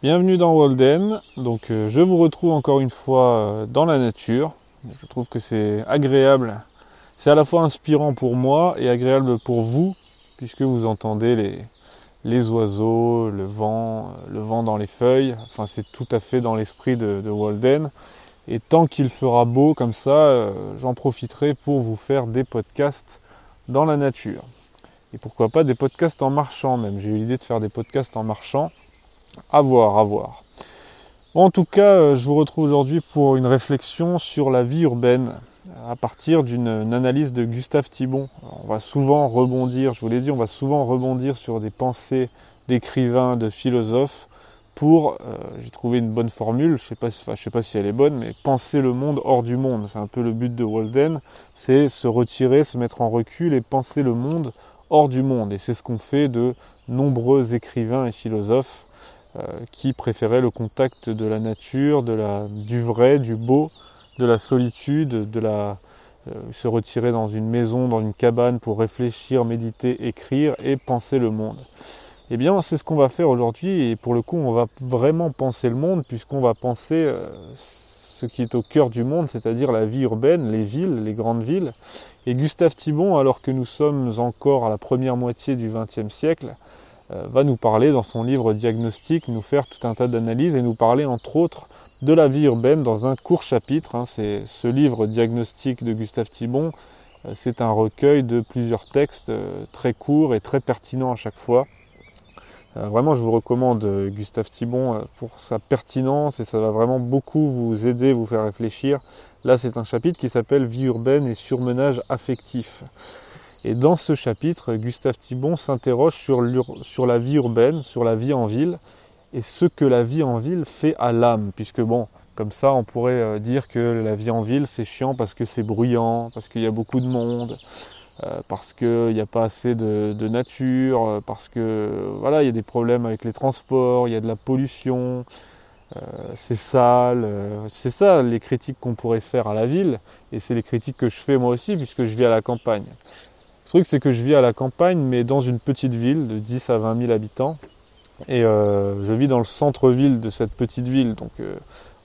Bienvenue dans Walden. Donc euh, je vous retrouve encore une fois euh, dans la nature. Je trouve que c'est agréable. C'est à la fois inspirant pour moi et agréable pour vous puisque vous entendez les, oiseaux, le vent, euh, le vent dans les feuilles. Enfin c'est tout à fait dans l'esprit de, Walden. Et tant qu'il fera beau comme ça, j'en profiterai pour vous faire des podcasts dans la nature. Et pourquoi pas des podcasts en marchant même. J'ai eu l'idée de faire des podcasts en marchant. À voir, à voir. en tout cas, euh, je vous retrouve aujourd'hui pour une réflexion sur la vie urbaine à partir d'une analyse de Gustave Thibon. on va souvent rebondir, je vous l'ai dit, on va souvent rebondir sur des pensées d'écrivains, de philosophes pour, euh, j'ai trouvé une bonne formule, je sais sais pas si elle est bonne, mais penser le monde hors du monde. C'est un peu le but de Walden, c'est se retirer, se mettre en recul et penser le monde hors du monde. Et c'est ce qu'ont fait de nombreux écrivains et philosophes qui préféraient le contact de la nature, de la, du vrai, du beau, de la solitude, de la, euh, se retirer dans une maison, dans une cabane pour réfléchir, méditer, écrire et penser le monde. Eh bien, c'est ce qu'on va faire aujourd'hui et pour le coup, on va vraiment penser le monde puisqu'on va penser euh, ce qui est au cœur du monde, c'est-à-dire la vie urbaine, les villes, les grandes villes. Et Gustave Thibon, alors que nous sommes encore à la première moitié du XXe siècle, euh, va nous parler dans son livre Diagnostic, nous faire tout un tas d'analyses et nous parler entre autres de la vie urbaine dans un court chapitre. Hein. C'est ce livre Diagnostic de Gustave Thibon, euh, c'est un recueil de plusieurs textes euh, très courts et très pertinents à chaque fois. Vraiment, je vous recommande Gustave Thibon pour sa pertinence et ça va vraiment beaucoup vous aider, vous faire réfléchir. Là, c'est un chapitre qui s'appelle Vie urbaine et surmenage affectif. Et dans ce chapitre, Gustave Thibon s'interroge sur, la vie urbaine, sur la vie en ville, et ce que la vie en ville fait à l'âme, puisque bon, comme ça, on pourrait euh, dire que la vie en ville, c'est chiant parce que c'est bruyant, parce qu'il y a beaucoup de monde, euh, parce qu'il n'y a pas assez de, nature, euh, parce que voilà, il y a des problèmes avec les transports, il y a de la pollution, c'est sale. c'est ça les critiques qu'on pourrait faire à la ville, et c'est les critiques que je fais moi aussi, puisque je vis à la campagne. Le truc, c'est que je vis à la campagne, mais dans une petite ville de 10 à 20 000 habitants. Et euh, je vis dans le centre-ville de cette petite ville. Donc, euh,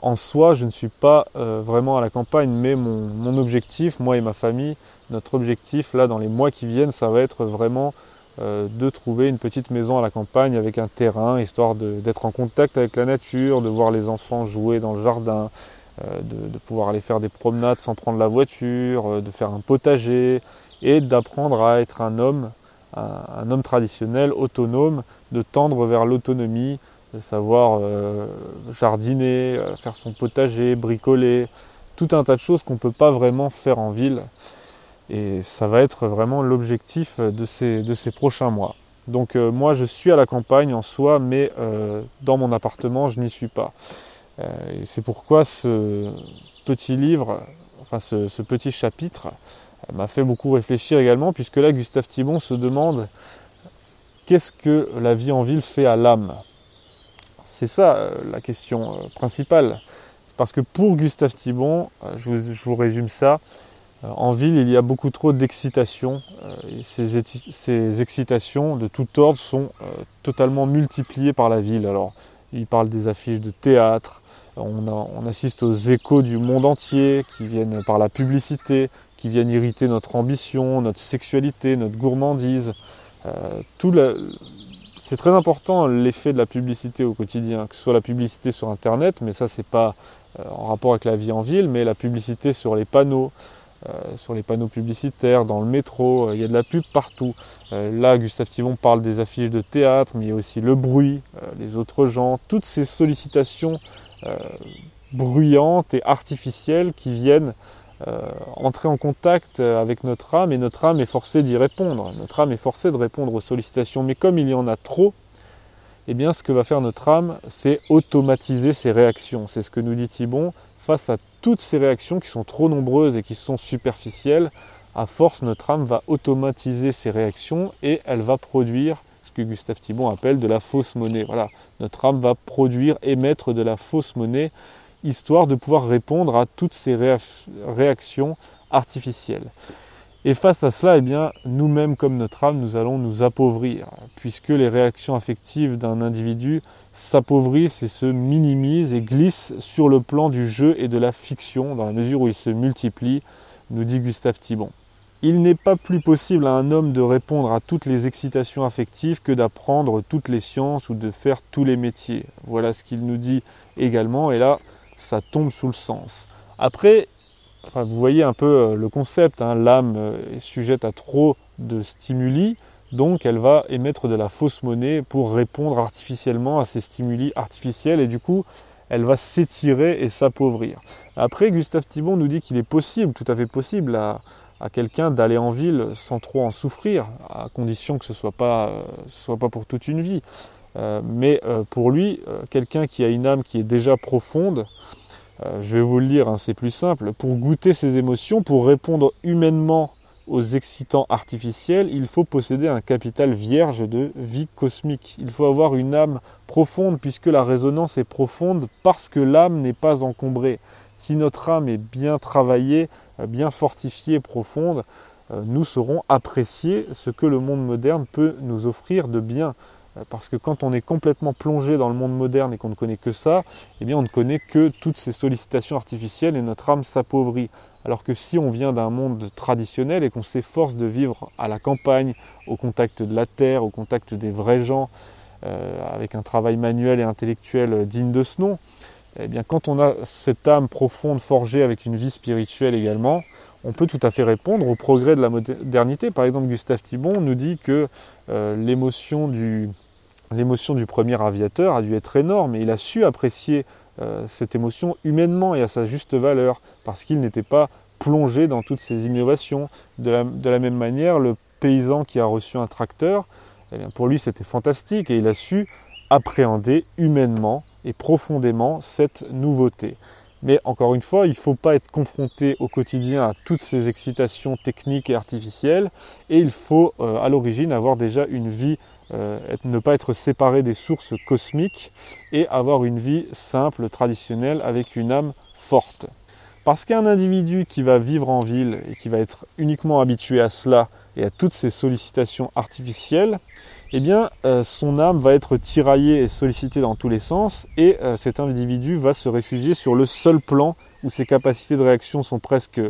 en soi, je ne suis pas euh, vraiment à la campagne, mais mon, objectif, moi et ma famille, notre objectif, là, dans les mois qui viennent, ça va être vraiment de trouver une petite maison à la campagne avec un terrain, histoire d'être en contact avec la nature, de voir les enfants jouer dans le jardin, de, de, pouvoir aller faire des promenades sans prendre la voiture, de faire un potager, et d'apprendre à être un homme, un, homme traditionnel, autonome, de tendre vers l'autonomie, de savoir euh, jardiner, euh, faire son potager, bricoler, tout un tas de choses qu'on ne peut pas vraiment faire en ville. Et ça va être vraiment l'objectif de ces, de ces prochains mois. Donc euh, moi je suis à la campagne en soi, mais dans mon appartement je n'y suis pas. et c'est pourquoi ce petit livre, enfin ce petit chapitre, m'a fait beaucoup réfléchir également, puisque là, Gustave Thibon se demande qu'est-ce que la vie en ville fait à l'âme? C'est ça euh, la question euh, principale. Parce que pour Gustave Thibon, euh, je vous, résume ça, en ville, il y a beaucoup trop d'excitation. Ces, excitations de tout ordre sont totalement multipliées par la ville. Alors, il parle des affiches de théâtre, on, assiste aux échos du monde entier qui viennent par la publicité, qui viennent irriter notre ambition, notre sexualité, notre gourmandise. Euh, c'est très important l'effet de la publicité au quotidien, que ce soit la publicité sur Internet, mais ça c'est pas euh, en rapport avec la vie en ville, mais la publicité sur les panneaux, euh, sur les panneaux publicitaires, dans le métro, il y a de la pub partout. là, Gustave Thivon parle des affiches de théâtre, mais il y a aussi le bruit, les autres gens, toutes ces sollicitations bruyantes et artificielles qui viennent entrer en contact avec notre âme et notre âme est forcée d'y répondre. Notre âme est forcée de répondre aux sollicitations, mais comme il y en a trop, eh bien ce que va faire notre âme, c'est automatiser ses réactions. C'est ce que nous dit Thibon. Face à toutes ces réactions qui sont trop nombreuses et qui sont superficielles, à force, notre âme va automatiser ses réactions et elle va produire ce que Gustave Thibon appelle de la fausse monnaie. Voilà, notre âme va produire, émettre de la fausse monnaie histoire de pouvoir répondre à toutes ces réactions artificielles. Et face à cela, eh bien, nous-mêmes comme notre âme, nous allons nous appauvrir, puisque les réactions affectives d'un individu s'appauvrissent et se minimisent et glissent sur le plan du jeu et de la fiction, dans la mesure où ils se multiplient, nous dit Gustave Thibon. Il n'est pas plus possible à un homme de répondre à toutes les excitations affectives que d'apprendre toutes les sciences ou de faire tous les métiers. Voilà ce qu'il nous dit également, et là, ça tombe sous le sens. Après, vous voyez un peu euh, le concept, hein. l'âme euh, est sujette à trop de stimuli, donc elle va émettre de la fausse monnaie pour répondre artificiellement à ces stimuli artificiels, et du coup, elle va s'étirer et s'appauvrir. Après, Gustave Thibon nous dit qu'il est possible, tout à fait possible, à, quelqu'un d'aller en ville sans trop en souffrir, à condition que ce ne euh, soit pas pour toute une vie. Euh, mais euh, pour lui, quelqu'un qui a une âme qui est déjà profonde, je vais vous le dire, hein, c'est plus simple, pour goûter ses émotions, pour répondre humainement aux excitants artificiels, il faut posséder un capital vierge de vie cosmique. Il faut avoir une âme profonde puisque la résonance est profonde parce que l'âme n'est pas encombrée. Si notre âme est bien travaillée, euh, bien fortifiée, profonde, euh, nous saurons apprécier ce que le monde moderne peut nous offrir de bien. Euh, parce que quand on est complètement plongé dans le monde moderne et qu'on ne connaît que ça, eh bien on ne connaît que toutes ces sollicitations artificielles et notre âme s'appauvrit. Alors que si on vient d'un monde traditionnel et qu'on s'efforce de vivre à la campagne, au contact de la terre, au contact des vrais gens, avec un travail manuel et intellectuel digne de ce nom, eh bien, quand on a cette âme profonde forgée avec une vie spirituelle également, on peut tout à fait répondre au progrès de la modernité. Par exemple, Gustave Thibon nous dit que euh, l'émotion du, du, premier aviateur a dû être énorme et il a su apprécier euh, cette émotion humainement et à sa juste valeur parce qu'il n'était pas plongé dans toutes ces innovations. De la, même manière, le paysan qui a reçu un tracteur, eh pour lui c'était fantastique et il a su appréhender humainement et profondément cette nouveauté. Mais encore une fois, il ne faut pas être confronté au quotidien à toutes ces excitations techniques et artificielles, et il faut euh, à l'origine avoir déjà une vie, euh, ne pas être séparé des sources cosmiques, et avoir une vie simple, traditionnelle, avec une âme forte. Parce qu'un individu qui va vivre en ville et qui va être uniquement habitué à cela et à toutes ces sollicitations artificielles, eh bien, euh, son âme va être tiraillée et sollicitée dans tous les sens, et euh, cet individu va se réfugier sur le seul plan où ses capacités de réaction sont presque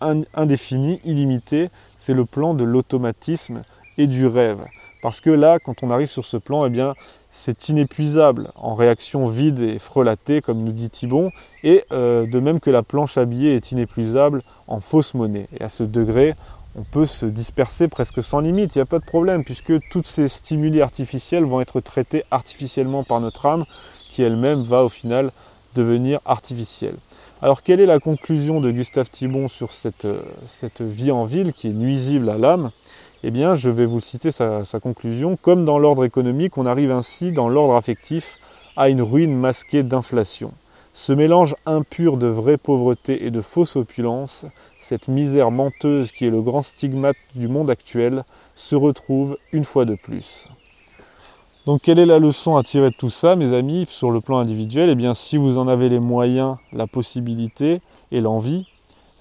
indéfinies, illimitées, c'est le plan de l'automatisme et du rêve. Parce que là, quand on arrive sur ce plan, eh bien, c'est inépuisable en réaction vide et frelatée, comme nous dit Thibon, et euh, de même que la planche habillée est inépuisable en fausse monnaie. Et à ce degré, on peut se disperser presque sans limite, il n'y a pas de problème, puisque tous ces stimuli artificiels vont être traités artificiellement par notre âme, qui elle-même va au final devenir artificielle. Alors quelle est la conclusion de Gustave Thibon sur cette, cette vie en ville qui est nuisible à l'âme? Eh bien, je vais vous citer sa conclusion. Comme dans l'ordre économique, on arrive ainsi dans l'ordre affectif à une ruine masquée d'inflation. Ce mélange impur de vraie pauvreté et de fausse opulence cette misère menteuse qui est le grand stigmate du monde actuel se retrouve une fois de plus. Donc quelle est la leçon à tirer de tout ça, mes amis, sur le plan individuel? Eh bien, si vous en avez les moyens, la possibilité et l'envie,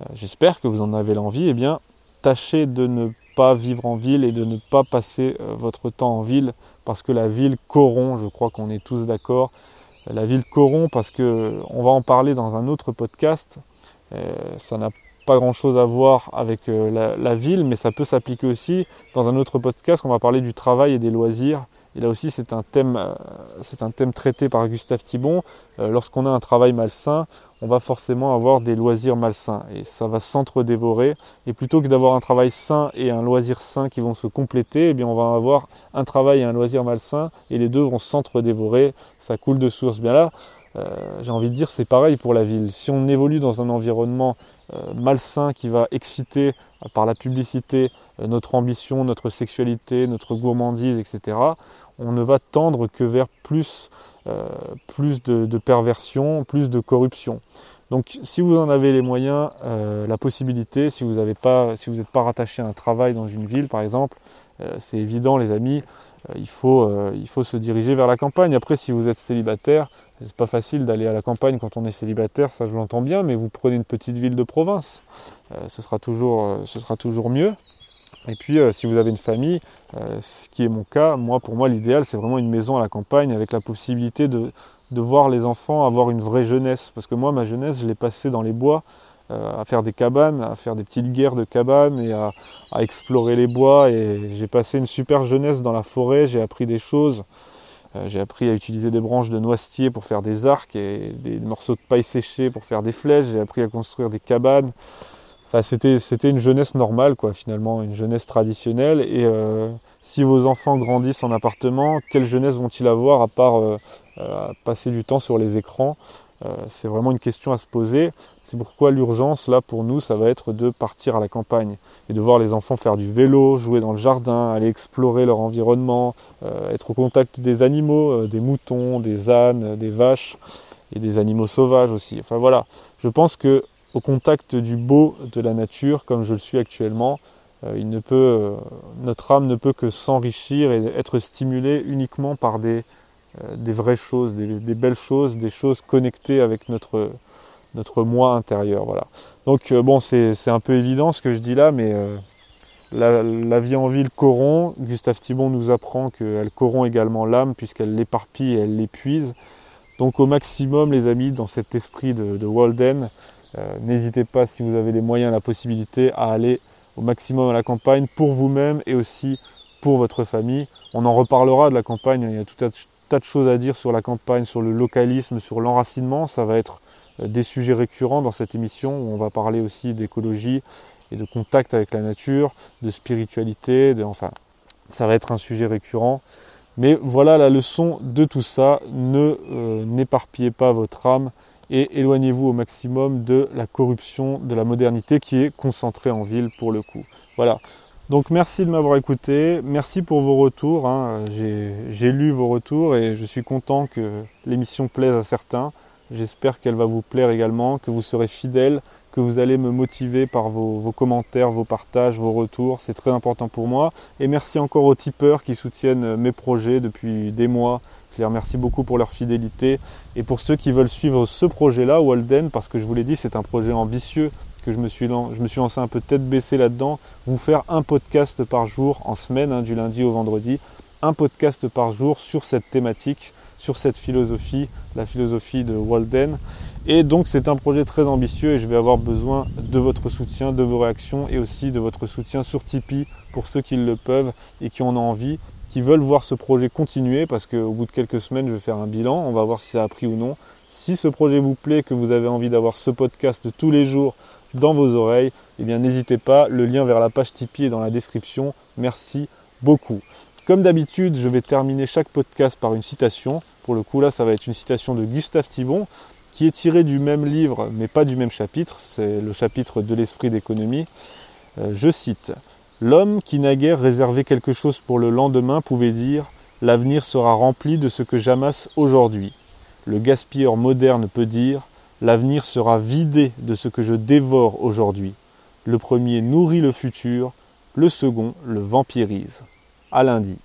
euh, j'espère que vous en avez l'envie, eh bien, tâchez de ne pas vivre en ville et de ne pas passer euh, votre temps en ville, parce que la ville corrompt, je crois qu'on est tous d'accord. La ville corrompt parce que on va en parler dans un autre podcast. Euh, ça n'a pas grand chose à voir avec euh, la, ville, mais ça peut s'appliquer aussi dans un autre podcast. On va parler du travail et des loisirs. Et là aussi, c'est un thème, euh, c'est un thème traité par Gustave Thibon. Euh, lorsqu'on a un travail malsain, on va forcément avoir des loisirs malsains et ça va s'entre-dévorer. Et plutôt que d'avoir un travail sain et un loisir sain qui vont se compléter, eh bien on va avoir un travail et un loisir malsain et les deux vont s'entre-dévorer. Ça coule de source. Bien là, j'ai envie de dire, c'est pareil pour la ville. Si on évolue dans un environnement euh, malsain qui va exciter euh, par la publicité euh, notre ambition, notre sexualité, notre gourmandise, etc., on ne va tendre que vers plus, plus de, perversion, plus de corruption. Donc si vous en avez les moyens, la possibilité, si vous n'êtes pas, si pas rattaché à un travail dans une ville par exemple, c'est évident les amis, il, faut, il faut se diriger vers la campagne. Après si vous êtes célibataire, c'est pas facile d'aller à la campagne quand on est célibataire, ça je l'entends bien, mais vous prenez une petite ville de province, ce, sera toujours, ce sera toujours mieux. Et puis si vous avez une famille, ce qui est mon cas, moi pour moi l'idéal c'est vraiment une maison à la campagne avec la possibilité de, de voir les enfants avoir une vraie jeunesse. Parce que moi ma jeunesse je l'ai passée dans les bois, à faire des cabanes, à faire des petites guerres de cabanes et à, à explorer les bois. Et j'ai passé une super jeunesse dans la forêt, j'ai appris des choses. Euh, j'ai appris à utiliser des branches de noisetier pour faire des arcs et des morceaux de paille séchée pour faire des flèches. J'ai appris à construire des cabanes. C'était une jeunesse normale, quoi, finalement, une jeunesse traditionnelle. Et euh, si vos enfants grandissent en appartement, quelle jeunesse vont-ils avoir à part euh, passer du temps sur les écrans? C'est vraiment une question à se poser. C'est pourquoi l'urgence, là, pour nous, ça va être de partir à la campagne et de voir les enfants faire du vélo, jouer dans le jardin, aller explorer leur environnement, euh, être au contact des animaux, euh, des moutons, des ânes, des vaches et des animaux sauvages aussi. Enfin voilà, je pense que au contact du beau de la nature, comme je le suis actuellement, euh, il ne peut, notre âme ne peut que s'enrichir et être stimulée uniquement par des, des vraies choses, des, belles choses, des choses connectées avec notre, notre moi intérieur. Voilà. Donc euh, bon, c'est un peu évident ce que je dis là, mais euh, la, vie en ville corrompt. Gustave Thibon nous apprend qu'elle corrompt également l'âme puisqu'elle l'éparpille et elle l'épuise. Donc au maximum, les amis, dans cet esprit de, Walden, euh, n'hésitez pas si vous avez les moyens, la possibilité, à aller au maximum à la campagne pour vous-même et aussi pour votre famille. On en reparlera de la campagne, il y a tout un tas de choses à dire sur la campagne, sur le localisme, sur l'enracinement. Ça va être euh, des sujets récurrents dans cette émission où on va parler aussi d'écologie et de contact avec la nature, de spiritualité, de, enfin, ça va être un sujet récurrent. Mais voilà la leçon de tout ça. Ne euh, n'éparpillez pas votre âme et éloignez-vous au maximum de la corruption de la modernité qui est concentrée en ville pour le coup. Voilà. Donc merci de m'avoir écouté, merci pour vos retours. Hein. J'ai lu vos retours et je suis content que l'émission plaise à certains. J'espère qu'elle va vous plaire également, que vous serez fidèles, que vous allez me motiver par vos, commentaires, vos partages, vos retours. C'est très important pour moi. Et merci encore aux tipeurs qui soutiennent mes projets depuis des mois. Je les remercie beaucoup pour leur fidélité. Et pour ceux qui veulent suivre ce projet-là, Walden, parce que je vous l'ai dit, c'est un projet ambitieux que je me suis, je me suis lancé un peu tête baissée là-dedans. Vous faire un podcast par jour en semaine, hein, du lundi au vendredi. Un podcast par jour sur cette thématique sur cette philosophie, la philosophie de Walden. Et donc c'est un projet très ambitieux et je vais avoir besoin de votre soutien, de vos réactions et aussi de votre soutien sur Tipeee pour ceux qui le peuvent et qui en ont envie, qui veulent voir ce projet continuer parce qu'au bout de quelques semaines je vais faire un bilan, on va voir si ça a pris ou non. Si ce projet vous plaît, que vous avez envie d'avoir ce podcast tous les jours dans vos oreilles, eh bien n'hésitez pas, le lien vers la page Tipeee est dans la description. Merci beaucoup. Comme d'habitude, je vais terminer chaque podcast par une citation. Pour le coup, là, ça va être une citation de Gustave Thibon, qui est tirée du même livre, mais pas du même chapitre. C'est le chapitre de l'esprit d'économie. Euh, je cite L'homme qui naguère réservait quelque chose pour le lendemain pouvait dire L'avenir sera rempli de ce que j'amasse aujourd'hui. Le gaspilleur moderne peut dire L'avenir sera vidé de ce que je dévore aujourd'hui. Le premier nourrit le futur, le second le vampirise à lundi.